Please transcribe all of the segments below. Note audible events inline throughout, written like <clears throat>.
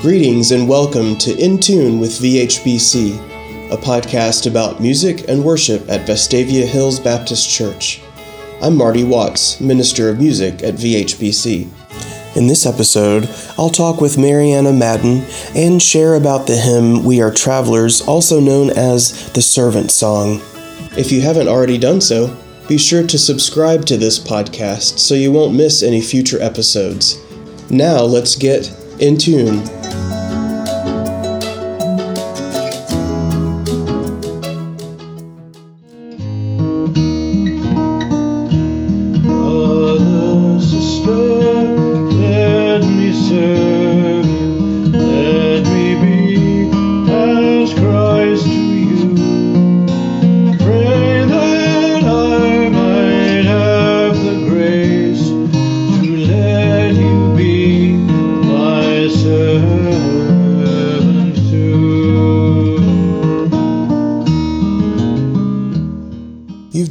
Greetings and welcome to In Tune with VHBC, a podcast about music and worship at Vestavia Hills Baptist Church. I'm Marty Watts, Minister of Music at VHBC. In this episode, I'll talk with Mariana Madden and share about the hymn We Are Travelers, also known as the Servant Song. If you haven't already done so, be sure to subscribe to this podcast so you won't miss any future episodes. Now let's get in tune.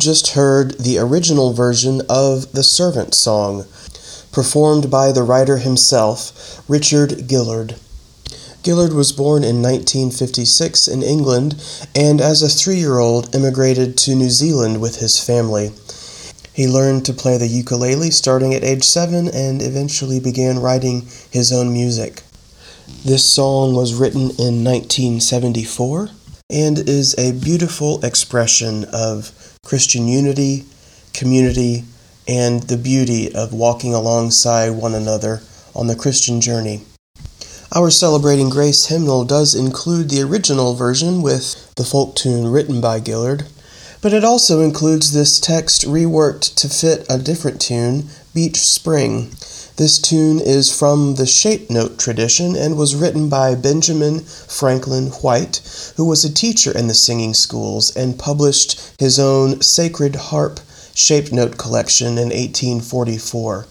Just heard the original version of the Servant Song, performed by the writer himself, Richard Gillard. Gillard was born in 1956 in England and as a three year old immigrated to New Zealand with his family. He learned to play the ukulele starting at age seven and eventually began writing his own music. This song was written in 1974 and is a beautiful expression of Christian unity, community, and the beauty of walking alongside one another on the Christian journey. Our Celebrating Grace hymnal does include the original version with the folk tune written by Gillard, but it also includes this text reworked to fit a different tune, Beach Spring. This tune is from the shape note tradition and was written by Benjamin Franklin White, who was a teacher in the singing schools and published his own Sacred Harp shape note collection in 1844.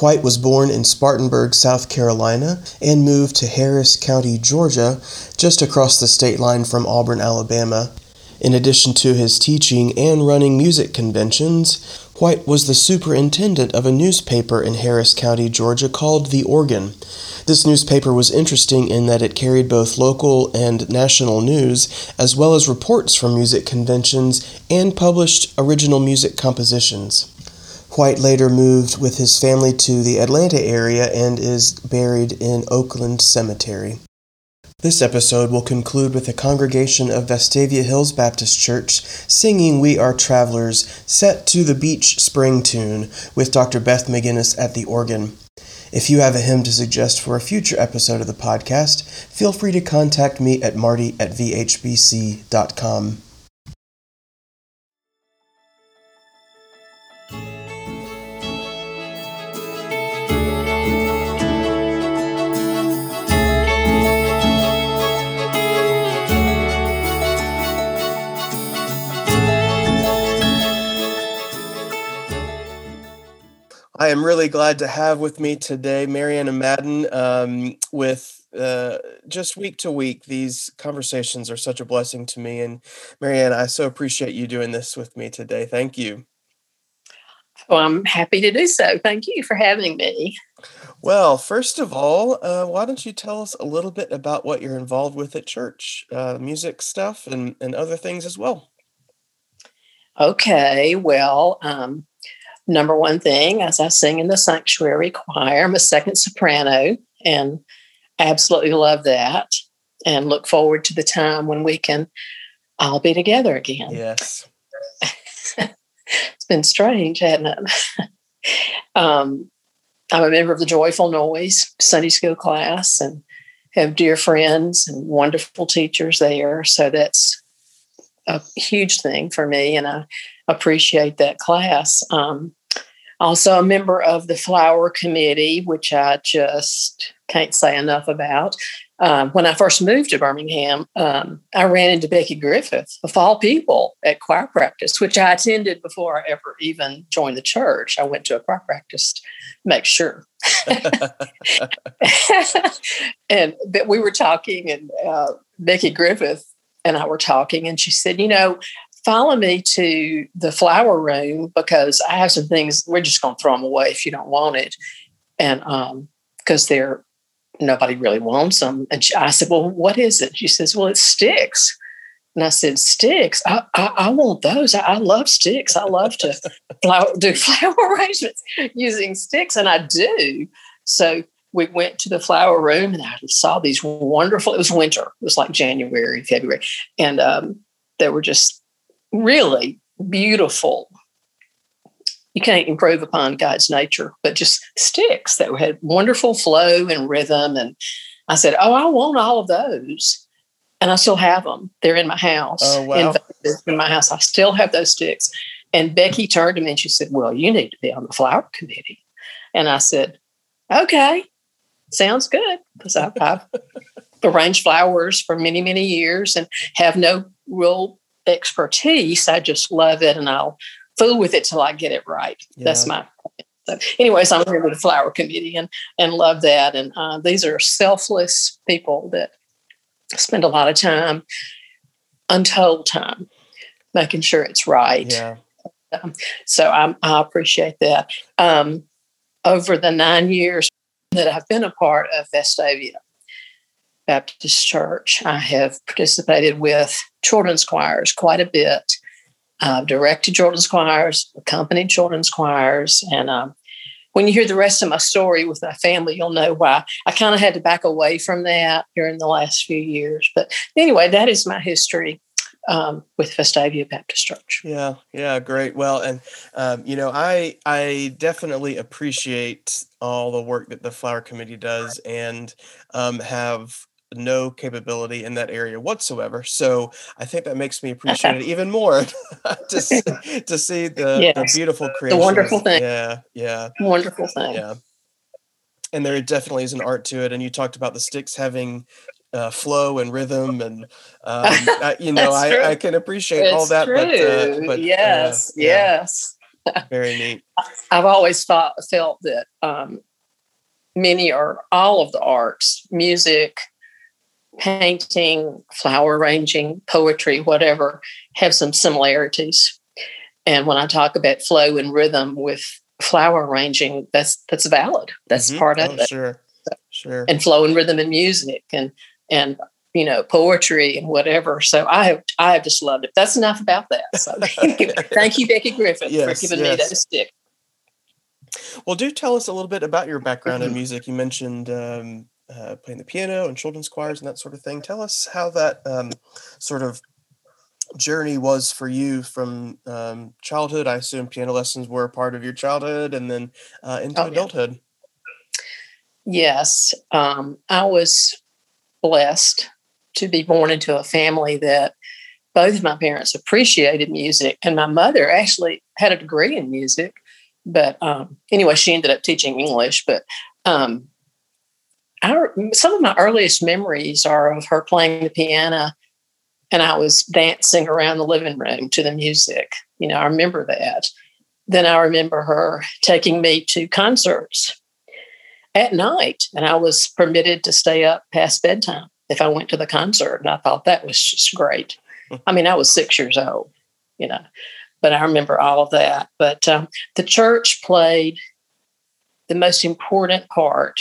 White was born in Spartanburg, South Carolina, and moved to Harris County, Georgia, just across the state line from Auburn, Alabama. In addition to his teaching and running music conventions, White was the superintendent of a newspaper in Harris County, Georgia called The Organ. This newspaper was interesting in that it carried both local and national news, as well as reports from music conventions and published original music compositions. White later moved with his family to the Atlanta area and is buried in Oakland Cemetery. This episode will conclude with a congregation of Vestavia Hills Baptist Church singing We Are Travelers, set to the Beach Spring tune, with Dr. Beth McGinnis at the organ. If you have a hymn to suggest for a future episode of the podcast, feel free to contact me at marty at vhbc.com. I am really glad to have with me today Mariana Madden. Um, with uh, just week to week, these conversations are such a blessing to me. And Mariana, I so appreciate you doing this with me today. Thank you. Well, I'm happy to do so. Thank you for having me. Well, first of all, uh, why don't you tell us a little bit about what you're involved with at church, uh, music stuff, and, and other things as well? Okay. Well, um, number one thing as I sing in the sanctuary choir. I'm a second soprano and absolutely love that and look forward to the time when we can all be together again. Yes. <laughs> it's been strange, hasn't it? <laughs> um, I'm a member of the Joyful Noise Sunday school class and have dear friends and wonderful teachers there. So that's a huge thing for me. And I appreciate that class. Um, also, a member of the flower committee, which I just can't say enough about. Um, when I first moved to Birmingham, um, I ran into Becky Griffith, of all people, at choir practice, which I attended before I ever even joined the church. I went to a choir practice to make sure. and but we were talking, and uh, Becky Griffith and I were talking, and she said, "You know, follow me to the flower room because I have some things. We're just going to throw them away if you don't want it, and um, because they're nobody really wants them. And she, I said, well, what is it? She says, well, it's sticks. And I said, sticks. I, I, I want those. I, I, love sticks. I love to <laughs> flower, do flower <laughs> arrangements using sticks, and I do. So we went to the flower room, and I saw these wonderful. It was winter. It was like January, February, and um, they were just really beautiful. You can't improve upon God's nature, but just sticks that had wonderful flow and rhythm. And I said, "Oh, I want all of those." and I still have them. They're in my house. Oh, wow. In, in my house. I still have those sticks. And Becky turned to me and she said, Well, you need to be on the flower committee. And I said, Okay, sounds good. Because I've, I've <laughs> arranged flowers for many, many years and have no real expertise. I just love it and I'll fool with it till I get it right. Yeah. That's my so, anyways, I'm here with the flower committee and and love that. And uh, these are selfless people that spend a lot of time, untold time, making sure it's right. Yeah. Um, so I'm, I appreciate that. Um, over the nine years that I've been a part of Vestavia Baptist Church, I have participated with children's choirs quite a bit. I've directed children's choirs, accompanied children's choirs, and um, when you hear the rest of my story with my family, you'll know why. I kind of had to back away from that during the last few years. But anyway, that is my history um, with Vestavia Baptist Church. Yeah, yeah, great. Well, and um, you know, I I definitely appreciate all the work that the Flower Committee does, and um, have no capability in that area whatsoever. So I think that makes me appreciate it <laughs> even more <laughs> to see, to see the, yes. the beautiful creation. The wonderful thing. Yeah, yeah. Wonderful thing. Yeah. And there definitely is an art to it. And you talked about the sticks having uh, flow and rhythm, and um, I, <laughs> you know, I, I, can appreciate it's all that. But, uh, but yes, uh, yes. Very neat. I've always thought, felt that um, many or all of the arts, music, painting, flower arranging, poetry, whatever, have some similarities. And when I talk about flow and rhythm with flower arranging, that's that's valid. That's mm-hmm. part of oh, it. Sure, sure. And flow and rhythm and music and and you know poetry and whatever. So I have I have just loved it. That's enough about that. So <laughs> thank you, Becky Griffin, yes, for giving yes. me that stick. Well, do tell us a little bit about your background in music. You mentioned um, uh, playing the piano and children's choirs and that sort of thing. Tell us how that um, sort of journey was for you from um, childhood. I assume piano lessons were a part of your childhood and then uh, into oh, adulthood. Yes, um, I was blessed to be born into a family that both of my parents appreciated music, and my mother actually had a degree in music. But um, anyway, she ended up teaching English. But um, our, some of my earliest memories are of her playing the piano and I was dancing around the living room to the music. You know, I remember that. Then I remember her taking me to concerts at night, and I was permitted to stay up past bedtime if I went to the concert. And I thought that was just great. I mean, I was six years old, you know, but I remember all of that. But um, the church played the most important part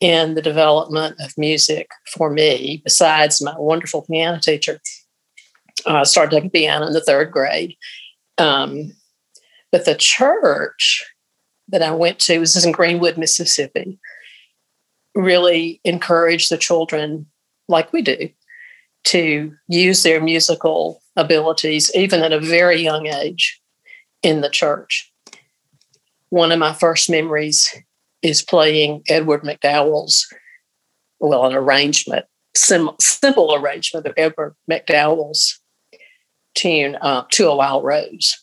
in the development of music for me, besides my wonderful piano teacher. Uh, I started taking piano in the third grade. Um, but the church that I went to was in Greenwood, Mississippi, really encouraged the children, like we do, to use their musical abilities, even at a very young age, in the church. One of my first memories is playing Edward MacDowell's, well, an arrangement, sim- simple arrangement of Edward MacDowell's tune, uh, To a Wild Rose,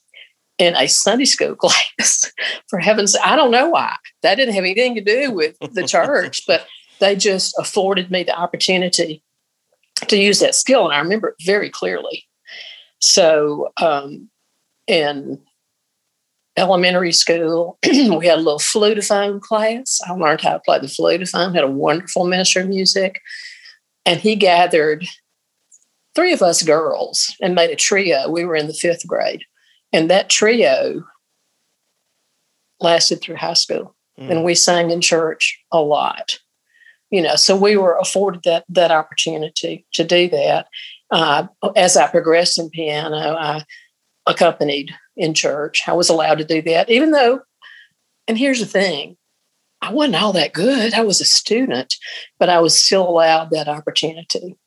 in a Sunday school <laughs> class. For heaven's sake, I don't know why. That didn't have anything to do with the <laughs> church, but they just afforded me the opportunity to use that skill. And I remember it very clearly. So, um, in elementary school, <clears throat> we had a little flutophone class. I learned how to play the flutophone, had a wonderful minister of music. And he gathered three of us girls and made a trio. We were in the fifth grade. And that trio lasted through high school. Mm. And we sang in church a lot. you know, so we were afforded that that opportunity to do that. Uh, as I progressed in piano, I accompanied in church. I was allowed to do that, even though. And here's the thing: I wasn't all that good. I was a student, but I was still allowed that opportunity.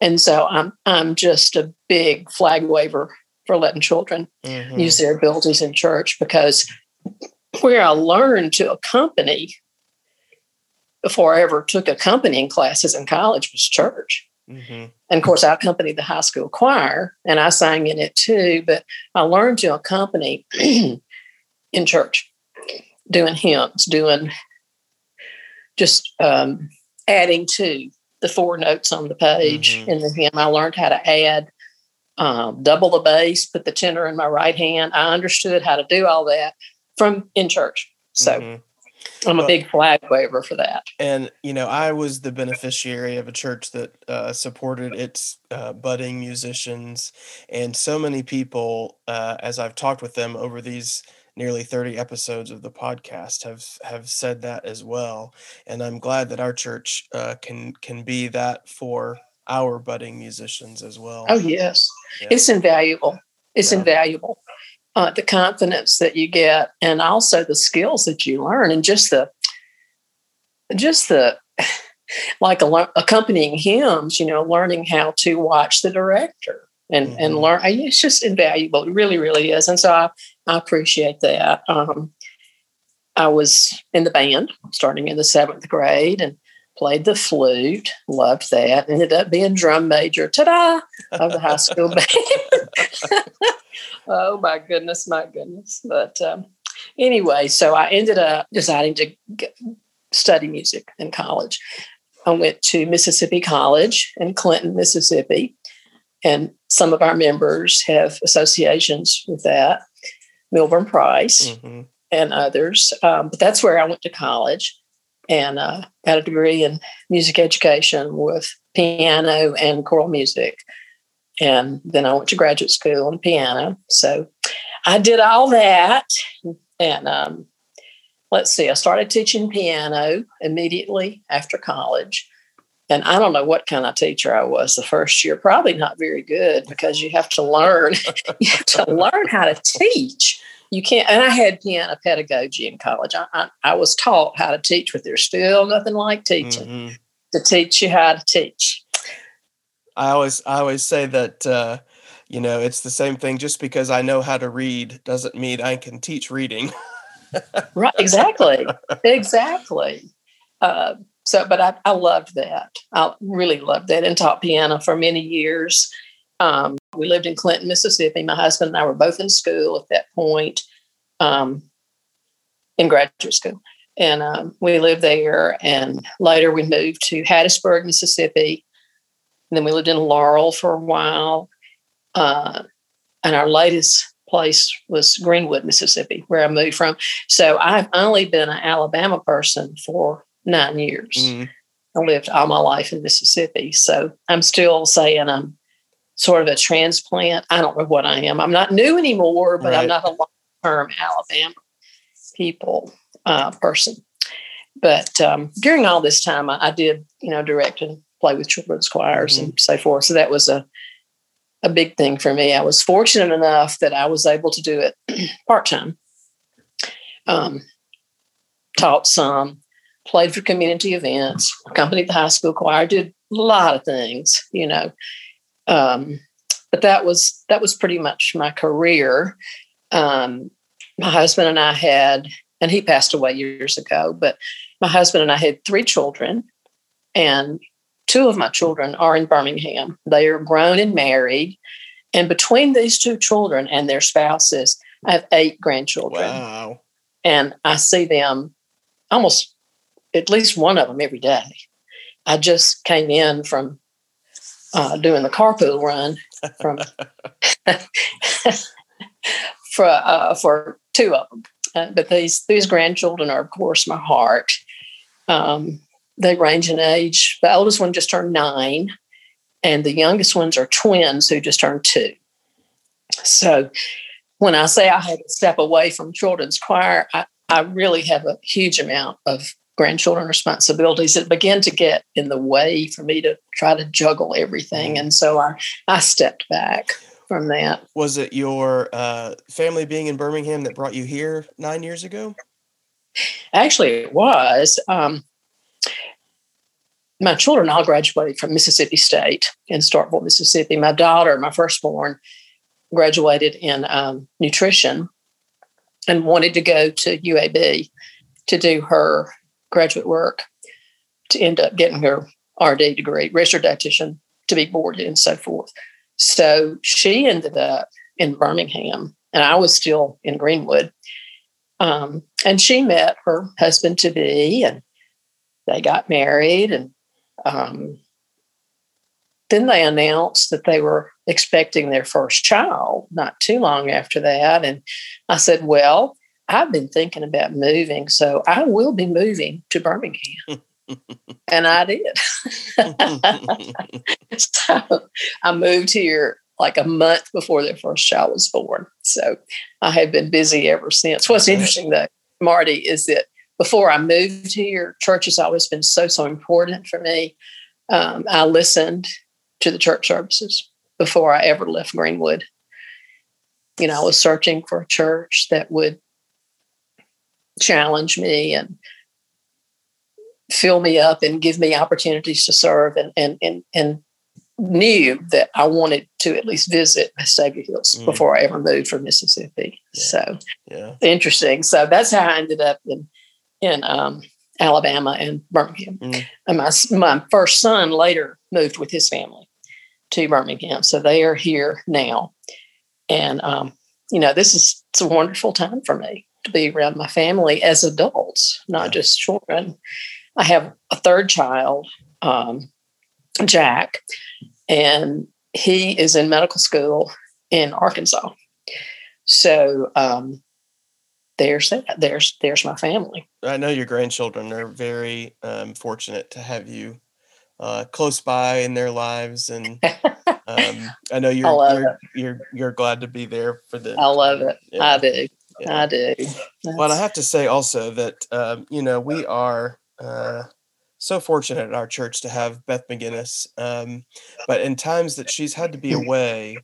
And so I'm I'm just a big flag waver for letting children mm-hmm. use their abilities in church because where I learned to accompany before I ever took accompanying classes in college was church. Mm-hmm. And of course, I accompanied the high school choir and I sang in it too, but I learned to accompany <clears throat> in church, doing hymns, doing just um, adding to the four notes on the page mm-hmm. in the hymn. I learned how to add um, double the bass, put the tenor in my right hand. I understood how to do all that from in church. So mm-hmm. I'm a big flag waver for that. And you know, I was the beneficiary of a church that uh, supported its uh, budding musicians, and so many people, uh, as I've talked with them over these nearly 30 episodes of the podcast, have have said that as well. And I'm glad that our church uh, can can be that for our budding musicians as well. Oh yes, yeah. it's invaluable. It's yeah. invaluable uh, the confidence that you get and also the skills that you learn and just the just the <laughs> like a, accompanying hymns you know learning how to watch the director and mm-hmm. and learn it's just invaluable. It really really is. And so i, I appreciate that. Um, i was in the band starting in the seventh grade and played the flute. Loved that. Ended up being drum major. Ta-da! Of the high school <laughs> band <laughs> oh my goodness, my goodness. But um, anyway, so I ended up deciding to get, study music in college. I went to Mississippi College in Clinton, Mississippi, and some of our members have associations with that, Milburn Price mm-hmm. and others. Um, but that's where I went to college and uh, got a degree in music education with piano and choral music. And then I went to graduate school on piano. So I did all that. And um, let's see, I started teaching piano immediately after college. And I don't know what kind of teacher I was the first year, probably not very good because you have to learn, <laughs> you have to learn how to teach. You can't, and I had piano pedagogy in college. I, I, I was taught how to teach, but there's still nothing like teaching mm-hmm. to teach you how to teach. I always I always say that uh, you know it's the same thing. Just because I know how to read doesn't mean I can teach reading. right. <laughs> Exactly. exactly. Uh, so, but I, I loved that. I really loved that and taught piano for many years. Um, we lived in Clinton, Mississippi. My husband and I were both in school at that point, um, in graduate school. And um, we lived there. And later we moved to Hattiesburg, Mississippi, and then we lived in Laurel for a while. Uh, and our latest place was Greenwood, Mississippi, where I moved from. So I've only been an Alabama person for nine years. Mm. I lived all my life in Mississippi. So I'm still saying I'm sort of a transplant. I don't know what I am. I'm not new anymore, but right. I'm not a long term Alabama people uh, person. But um, during all this time, I, I, did, you know, direct and play with children's choirs mm-hmm. and so forth. So that was a a big thing for me. I was fortunate enough that I was able to do it <clears throat> part time. Um, taught some, played for community events, accompanied the high school choir, did a lot of things, you know. Um, but that was that was pretty much my career. Um, my husband and I had, and he passed away years ago, but my husband and I had three children, and two of my children are in Birmingham. They are grown and married. And between these two children and their spouses, I have eight grandchildren. Wow. And I see them almost at least one of them every day. I just came in from uh, doing the carpool run from <laughs> for uh, for two of them. Uh, but these these grandchildren are, of course, my heart. Um, they range in age. The oldest one just turned nine, and the youngest ones are twins who just turned two. So when I say I had to step away from children's choir, I, I really have a huge amount of grandchildren responsibilities, that began to get in the way for me to try to juggle everything. And so I, I stepped back from that. Was it your uh, family being in Birmingham that brought you here nine years ago? Actually, it was. Um, my children all graduated from Mississippi State in Starkville, Mississippi. My daughter, my firstborn, graduated in um, nutrition and wanted to go to UAB to do her graduate work to end up getting her RD degree, registered dietitian, to be boarded and so forth. So she ended up in Birmingham, and I was still in Greenwood. Um, and she met her husband to be, and they got married. And um, then they announced that they were expecting their first child not too long after that. And I said, Well, I've been thinking about moving, so I will be moving to Birmingham. <laughs> and I did. <laughs> so I moved here like a month before their first child was born. So I have been busy ever since. What's interesting though, Marty, is that before I moved here, church has always been so, so important for me. Um, I listened to the church services before I ever left Greenwood. You know, I was searching for a church that would challenge me and fill me up and give me opportunities to serve and and and, and knew that I wanted to at least visit Vestavia Hills mm. before I ever moved from Mississippi. Yeah. So yeah. interesting. So that's how I ended up in in um, Alabama and Birmingham. Mm. And my my first son later moved with his family to Birmingham, so they are here now. And um, you know, this is it's a wonderful time for me to be around my family as adults, not yeah. just children. I have a third child, um, Jack, and he is in medical school in Arkansas. So um, there's that. There's there's my family. I know your grandchildren are very um, fortunate to have you uh, close by in their lives, and <laughs> um, I know you're I you're, you're, you're glad to be there for them. I love it. Yeah. I do. Yeah. I do. That's... Well, I have to say also that um, you know we are uh, so fortunate at our church to have Beth McGinnis, um, but in times that she's had to be <laughs> away.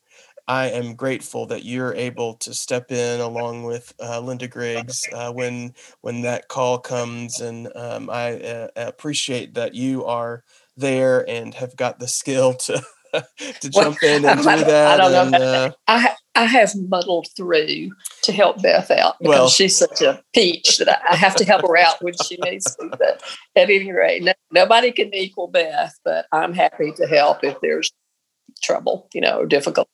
I am grateful that you're able to step in along with uh, Linda Griggs uh, when when that call comes, and um, I uh, appreciate that you are there and have got the skill to <laughs> to jump in <laughs> and do that. I don't and, know. Uh, I I have muddled through to help Beth out because well, she's such a peach that I, have to help her out when she needs to. But at any rate, no, nobody can equal Beth, but I'm happy to help if there's trouble, you know, or difficulty.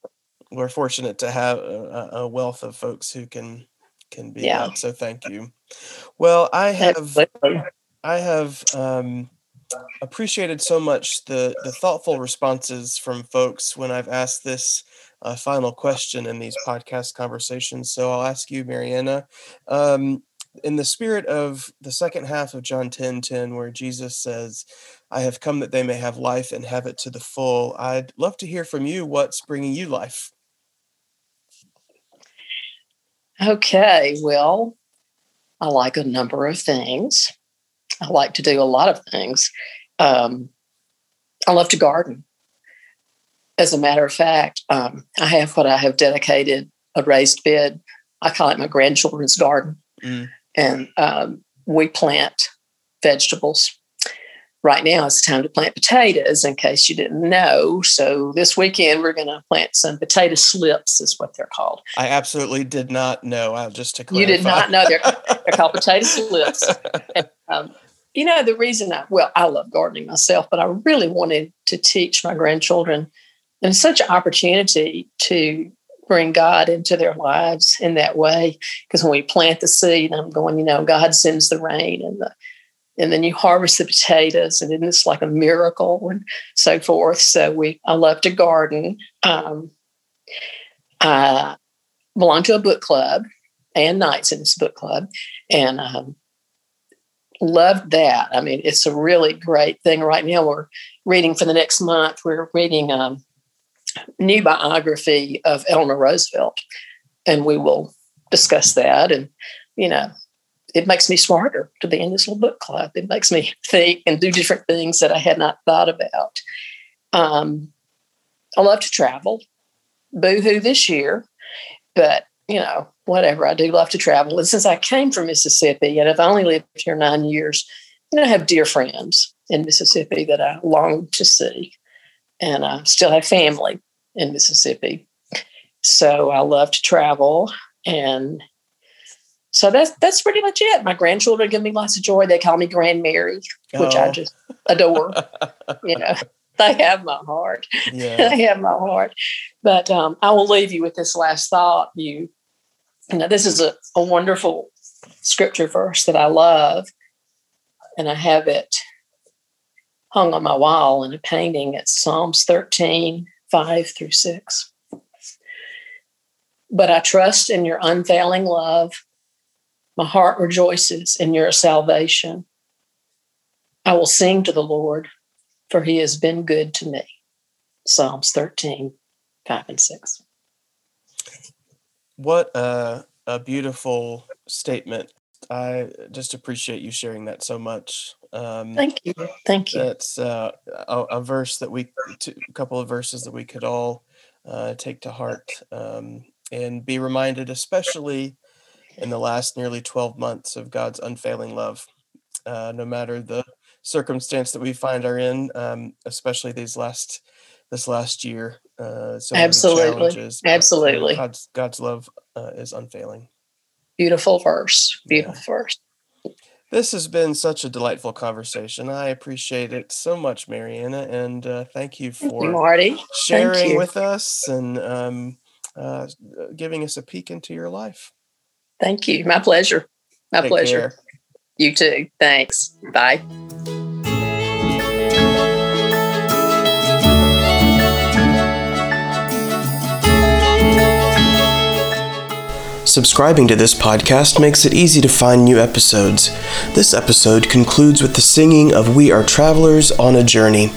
We're fortunate to have a, a wealth of folks who can can be yeah. that. So thank you. Well, I have I have um, appreciated so much the the thoughtful responses from folks when I've asked this uh, final question in these podcast conversations. So I'll ask you, Mariana, um, in the spirit of the second half of John 10 10, where Jesus says, I have come that they may have life and have it to the full. I'd love to hear from you what's bringing you life. Okay, well, I like a number of things. I like to do a lot of things. Um, I love to garden. As a matter of fact, um, I have what I have dedicated a raised bed. I call it my grandchildren's garden. Mm. And um, we plant vegetables right now it's time to plant potatoes in case you didn't know so this weekend we're going to plant some potato slips is what they're called i absolutely did not know i'll just to clarify. you did not know they're, they're called potato slips <laughs> and, um, you know the reason i well i love gardening myself but i really wanted to teach my grandchildren and it's such an opportunity to bring God into their lives in that way. Because when we plant the seed, I'm going, you know, God sends the rain and the and then you harvest the potatoes and then it's like a miracle and so forth. So we i love to garden. Um, i belong to a book club and nights in this book club and um, loved that. I mean it's a really great thing. Right now we're reading for the next month we're reading a um, new biography of eleanor roosevelt and we will discuss that and you know it makes me smarter to be in this little book club. It makes me <laughs> think and do different things that I had not thought about. Um, I love to travel. Boo hoo this year, but you know, whatever. I do love to travel. And since I came from Mississippi and I've only lived here nine years, you know, I have dear friends in Mississippi that I long to see. And I still have family in Mississippi. So I love to travel. And so that's that's pretty much it. My grandchildren give me lots of joy. They call me Grand Mary, which oh. I just adore. <laughs> you know, they have my heart. Yeah. <laughs> they have my heart. But um, I will leave you with this last thought. You, you know, this is a, a wonderful scripture verse that I love, and I have it hung on my wall in a painting. It's Psalms 13, 5 through 6. But I trust in your unfailing love. My heart rejoices in your salvation. I will sing to the Lord, for he has been good to me. Psalms 13, 5 and 6. What a, a beautiful statement. I just appreciate you sharing that so much. Um, Thank you. Thank you. That's uh, a, a, verse that we, a couple of verses that we could all uh, take to heart um, and be reminded, especially in the last nearly 12 months, of God's unfailing love. Uh, no matter the circumstance that we find our in, um, especially these last this last year. Uh, so absolutely, absolutely. God's God's love uh, is unfailing. Beautiful verse. Beautiful yeah. verse. This has been such a delightful conversation. I appreciate it so much, Mariana, and uh, thank you for you, Marty. sharing with us and um, uh, giving us a peek into your life. Thank you. My pleasure. My Take pleasure. Care. You too. Thanks. Bye. Subscribing to this podcast makes it easy to find new episodes. This episode concludes with the singing of We Are Travelers on a Journey.